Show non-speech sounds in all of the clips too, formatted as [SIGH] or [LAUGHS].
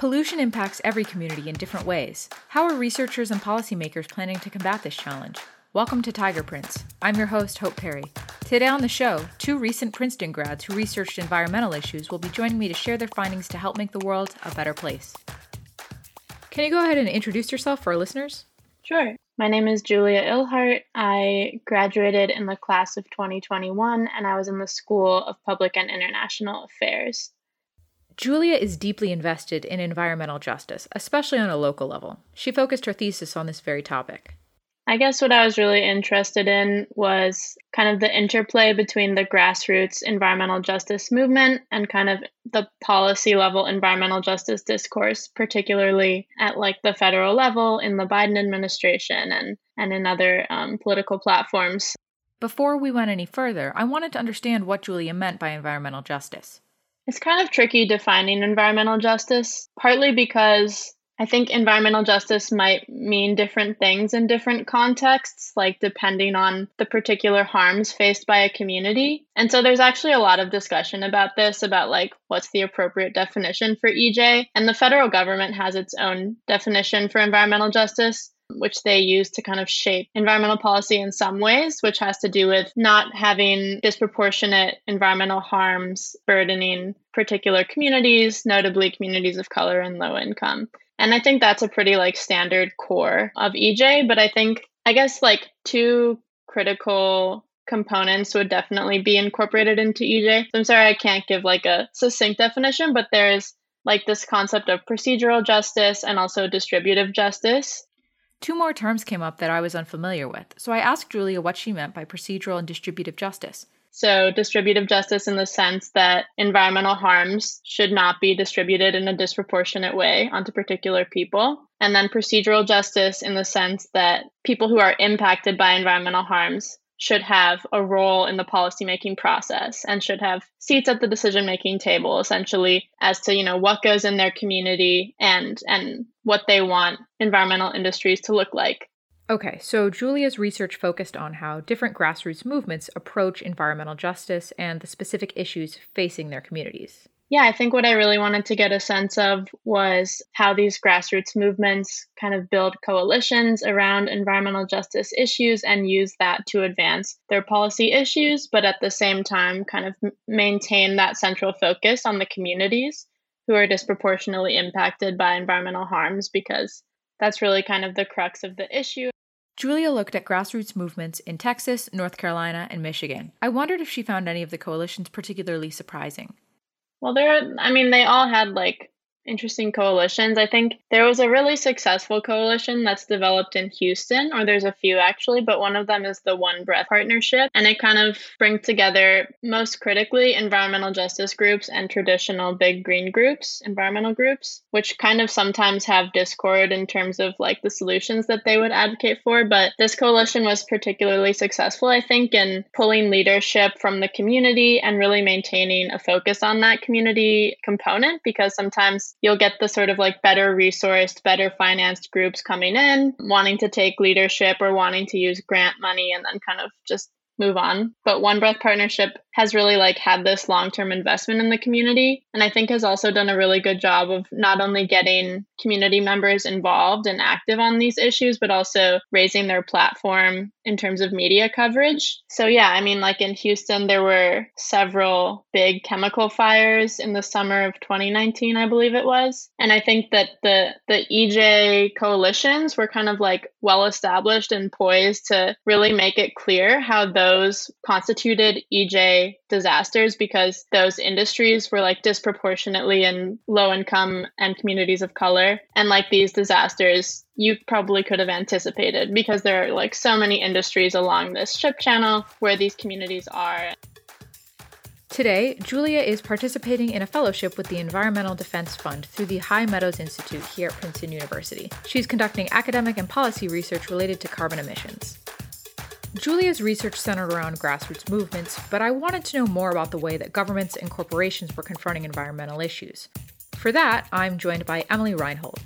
Pollution impacts every community in different ways. How are researchers and policymakers planning to combat this challenge? Welcome to Tiger Prints. I'm your host, Hope Perry. Today on the show, two recent Princeton grads who researched environmental issues will be joining me to share their findings to help make the world a better place. Can you go ahead and introduce yourself for our listeners? Sure. My name is Julia Ilhart. I graduated in the class of 2021 and I was in the School of Public and International Affairs. Julia is deeply invested in environmental justice, especially on a local level. She focused her thesis on this very topic. I guess what I was really interested in was kind of the interplay between the grassroots environmental justice movement and kind of the policy level environmental justice discourse, particularly at like the federal level in the Biden administration and, and in other um, political platforms. Before we went any further, I wanted to understand what Julia meant by environmental justice. It's kind of tricky defining environmental justice, partly because I think environmental justice might mean different things in different contexts, like depending on the particular harms faced by a community. And so there's actually a lot of discussion about this, about like what's the appropriate definition for EJ. And the federal government has its own definition for environmental justice which they use to kind of shape environmental policy in some ways, which has to do with not having disproportionate environmental harms burdening particular communities, notably communities of color and low income. And I think that's a pretty like standard core of EJ. But I think, I guess, like two critical components would definitely be incorporated into EJ. So I'm sorry I can't give like a succinct definition, but there's like this concept of procedural justice and also distributive justice. Two more terms came up that I was unfamiliar with, so I asked Julia what she meant by procedural and distributive justice. So, distributive justice in the sense that environmental harms should not be distributed in a disproportionate way onto particular people. And then procedural justice in the sense that people who are impacted by environmental harms should have a role in the policymaking process and should have seats at the decision making table essentially as to you know what goes in their community and and what they want environmental industries to look like Okay, so Julia's research focused on how different grassroots movements approach environmental justice and the specific issues facing their communities. Yeah, I think what I really wanted to get a sense of was how these grassroots movements kind of build coalitions around environmental justice issues and use that to advance their policy issues, but at the same time, kind of maintain that central focus on the communities who are disproportionately impacted by environmental harms because that's really kind of the crux of the issue. Julia looked at grassroots movements in Texas, North Carolina, and Michigan. I wondered if she found any of the coalitions particularly surprising. Well, there, I mean, they all had like interesting coalitions. I think there was a really successful coalition that's developed in Houston, or there's a few actually, but one of them is the One Breath Partnership. And it kind of brings together, most critically, environmental justice groups and traditional big green groups, environmental groups, which kind of sometimes have discord in terms of like the solutions that they would advocate for. But this coalition was particularly successful, I think, in pulling leadership from the community and really maintaining a focus on that community component because sometimes you'll get the sort of like better resourced, better financed groups coming in, wanting to take leadership or wanting to use grant money and then kind of just move on. But One Breath Partnership has really like had this long-term investment in the community and I think has also done a really good job of not only getting community members involved and active on these issues but also raising their platform in terms of media coverage. So yeah, I mean like in Houston there were several big chemical fires in the summer of 2019 I believe it was. And I think that the the EJ coalitions were kind of like well established and poised to really make it clear how those constituted EJ disasters because those industries were like disproportionately in low income and communities of color. And like these disasters, you probably could have anticipated because there are like so many industries along this ship channel where these communities are. Today, Julia is participating in a fellowship with the Environmental Defense Fund through the High Meadows Institute here at Princeton University. She's conducting academic and policy research related to carbon emissions. Julia's research centered around grassroots movements, but I wanted to know more about the way that governments and corporations were confronting environmental issues. For that, I'm joined by Emily Reinhold.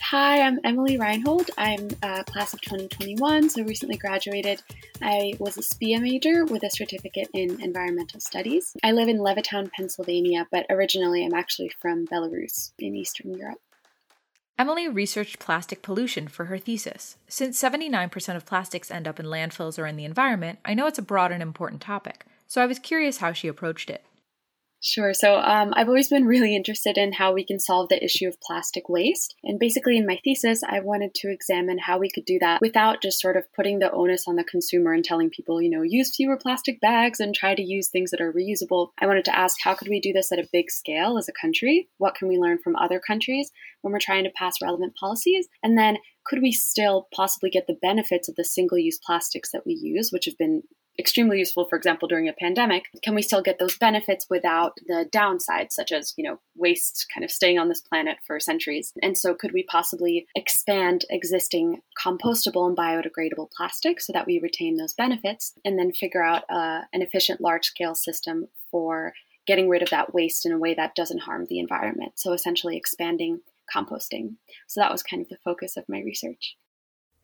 Hi, I'm Emily Reinhold. I'm a class of 2021, so recently graduated. I was a SPIA major with a certificate in environmental studies. I live in Levittown, Pennsylvania, but originally I'm actually from Belarus in Eastern Europe. Emily researched plastic pollution for her thesis. Since 79% of plastics end up in landfills or in the environment, I know it's a broad and important topic, so I was curious how she approached it. Sure. So um, I've always been really interested in how we can solve the issue of plastic waste. And basically, in my thesis, I wanted to examine how we could do that without just sort of putting the onus on the consumer and telling people, you know, use fewer plastic bags and try to use things that are reusable. I wanted to ask how could we do this at a big scale as a country? What can we learn from other countries when we're trying to pass relevant policies? And then could we still possibly get the benefits of the single use plastics that we use, which have been extremely useful, for example, during a pandemic, can we still get those benefits without the downsides, such as, you know, waste kind of staying on this planet for centuries? And so could we possibly expand existing compostable and biodegradable plastic so that we retain those benefits and then figure out uh, an efficient large scale system for getting rid of that waste in a way that doesn't harm the environment? So essentially expanding composting. So that was kind of the focus of my research.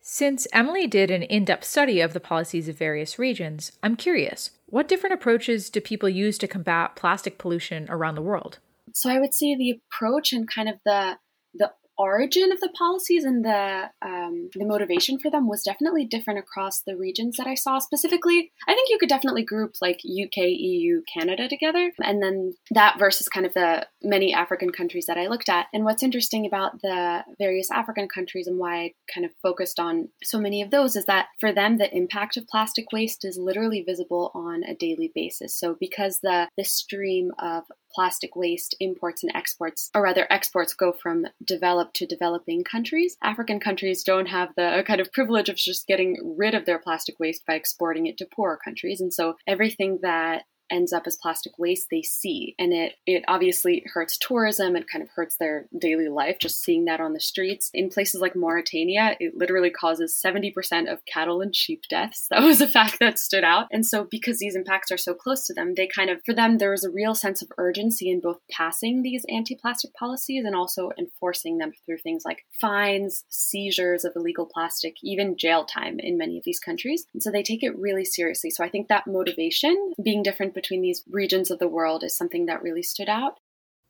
Since Emily did an in depth study of the policies of various regions, I'm curious what different approaches do people use to combat plastic pollution around the world? So I would say the approach and kind of the the origin of the policies and the um, the motivation for them was definitely different across the regions that I saw. Specifically, I think you could definitely group like UK, EU, Canada together, and then that versus kind of the many African countries that I looked at. And what's interesting about the various African countries and why I kind of focused on so many of those is that for them the impact of plastic waste is literally visible on a daily basis. So because the the stream of plastic waste imports and exports, or rather exports, go from developed to developing countries. African countries don't have the kind of privilege of just getting rid of their plastic waste by exporting it to poorer countries. And so everything that ends up as plastic waste they see. And it it obviously hurts tourism it kind of hurts their daily life just seeing that on the streets. In places like Mauritania it literally causes 70% of cattle and sheep deaths. [LAUGHS] That was a fact that stood out. And so because these impacts are so close to them they kind of for them there was a real sense of urgency in both passing these anti-plastic policies and also enforcing them through things like fines seizures of illegal plastic even jail time in many of these countries. And so they take it really seriously. So i think that motivation being different between these regions of the world is something that really stood out.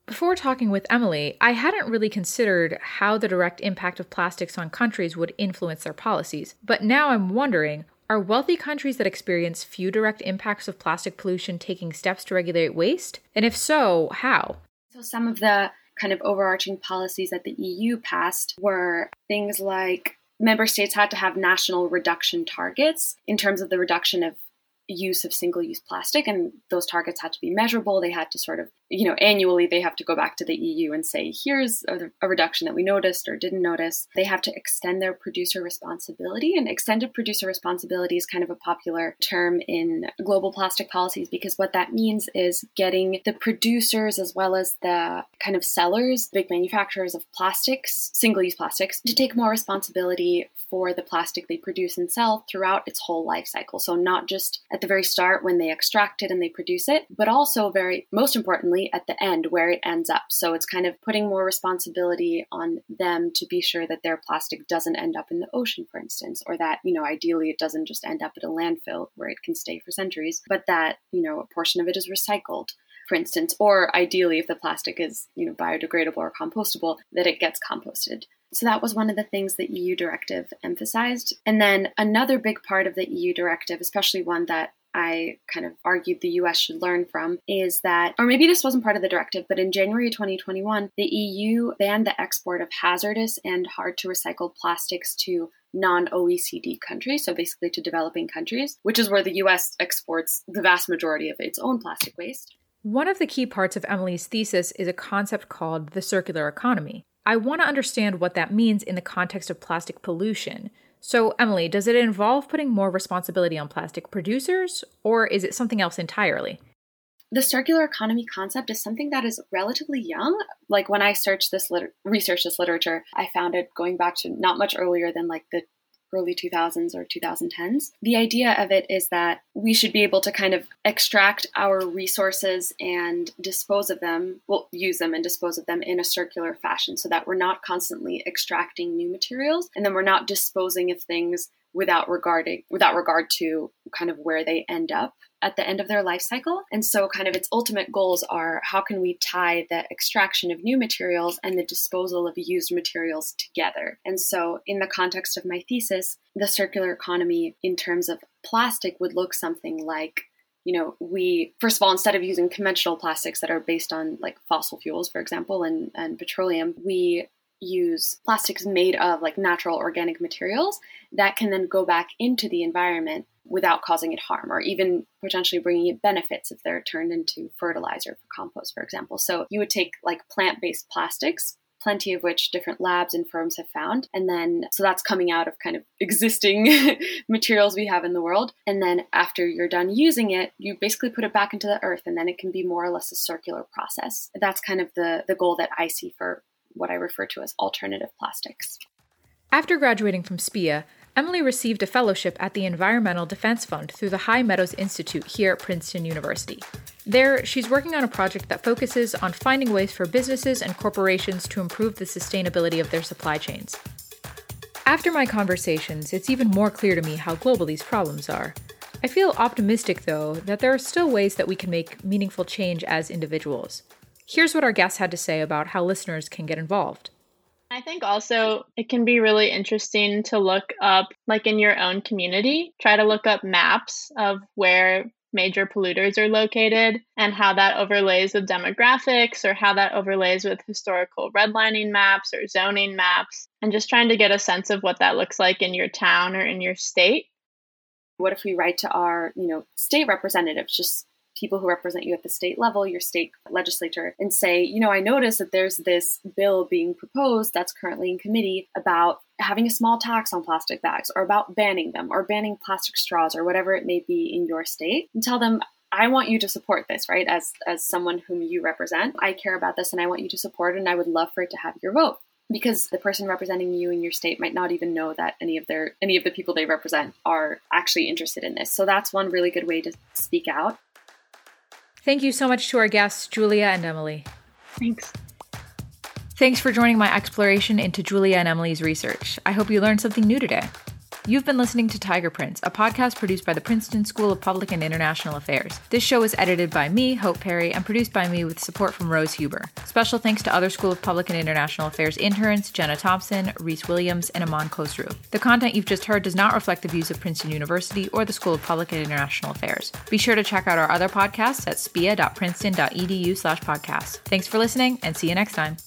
Before talking with Emily, I hadn't really considered how the direct impact of plastics on countries would influence their policies. But now I'm wondering are wealthy countries that experience few direct impacts of plastic pollution taking steps to regulate waste? And if so, how? So, some of the kind of overarching policies that the EU passed were things like member states had to have national reduction targets in terms of the reduction of use of single use plastic and those targets had to be measurable. They had to sort of you know annually they have to go back to the eu and say here's a, a, reduction that we noticed or didn't notice they have to extend their producer responsibility and extended producer responsibility is kind of a popular term in global plastic policies because what that means is getting the producers as well as the kind of sellers big manufacturers of plastics single use plastics to take more responsibility for the plastic they produce and sell throughout its whole life cycle. So not just at the very start when they extract it and they produce it, but also very most importantly at the end where it ends up. So it's kind of putting more responsibility on them to be sure that their plastic doesn't end up in the ocean, for instance, or that, you know, ideally it doesn't just end up at a landfill where it can stay for centuries, but that, you know, a portion of it is recycled for instance, or ideally, if the plastic is you know biodegradable or compostable, that it gets composted. So that was one of the things that EU directive emphasized. And then another big part of the EU directive, especially one that I kind of argued the US should learn from is that, or maybe this wasn't part of the directive, but in January 2021, the EU banned the export of hazardous and hard to recycle plastics to non OECD countries, so basically to developing countries, which is where the US exports the vast majority of its own plastic waste. One of the key parts of Emily's thesis is a concept called the circular economy. I want to understand what that means in the context of plastic pollution. So, Emily, does it involve putting more responsibility on plastic producers, or is it something else entirely? The circular economy concept is something that is relatively young. Like when I searched this liter- research this literature, I found it going back to not much earlier than like the early 2000s or 2010s. The idea of it is that we should be able to kind of extract our resources and dispose of them, well, use them and dispose of them in a circular fashion so that we're not constantly extracting new materials and then we're not disposing of things without regarding without regard to kind of where they end up at the end of their life cycle. And so, kind of its ultimate goals are how can we tie the extraction of new materials and the disposal of used materials together? And so, in the context of my thesis, the circular economy in terms of plastic would look something like you know, we first of all, instead of using conventional plastics that are based on like fossil fuels, for example, and, and petroleum, we use plastics made of like natural organic materials that can then go back into the environment without causing it harm or even potentially bringing it benefits if they're turned into fertilizer for compost, for example. So you would take like plant based plastics. Plenty of which different labs and firms have found. And then, so that's coming out of kind of [LAUGHS] existing [LAUGHS] materials we have in the world. And then, after you're done using it, you basically put it back into the earth, and then it can be more or less a circular process. That's kind of the, the goal that I see for what I refer to as alternative plastics. After graduating from SPIA, Emily received a fellowship at the Environmental Defense Fund through the High Meadows Institute here at Princeton University. There, she's working on a project that focuses on finding ways for businesses and corporations to improve the sustainability of their supply chains. After my conversations, it's even more clear to me how global these problems are. I feel optimistic, though, that there are still ways that we can make meaningful change as individuals. Here's what our guests had to say about how listeners can get involved. I think also it can be really interesting to look up, like in your own community, try to look up maps of where major polluters are located and how that overlays with demographics or how that overlays with historical redlining maps or zoning maps and just trying to get a sense of what that looks like in your town or in your state. What if we write to our, you know, state representatives just people who represent you at the state level, your state legislature, and say, you know, I notice that there's this bill being proposed that's currently in committee about having a small tax on plastic bags or about banning them or banning plastic straws or whatever it may be in your state and tell them I want you to support this, right? As as someone whom you represent, I care about this and I want you to support it and I would love for it to have your vote because the person representing you in your state might not even know that any of their any of the people they represent are actually interested in this. So that's one really good way to speak out. Thank you so much to our guests, Julia and Emily. Thanks. Thanks for joining my exploration into Julia and Emily's research. I hope you learned something new today. You've been listening to Tiger Prints, a podcast produced by the Princeton School of Public and International Affairs. This show is edited by me, Hope Perry, and produced by me with support from Rose Huber. Special thanks to other School of Public and International Affairs interns Jenna Thompson, Reese Williams, and Amon Khosru. The content you've just heard does not reflect the views of Princeton University or the School of Public and International Affairs. Be sure to check out our other podcasts at spia.princeton.edu slash podcasts. Thanks for listening, and see you next time.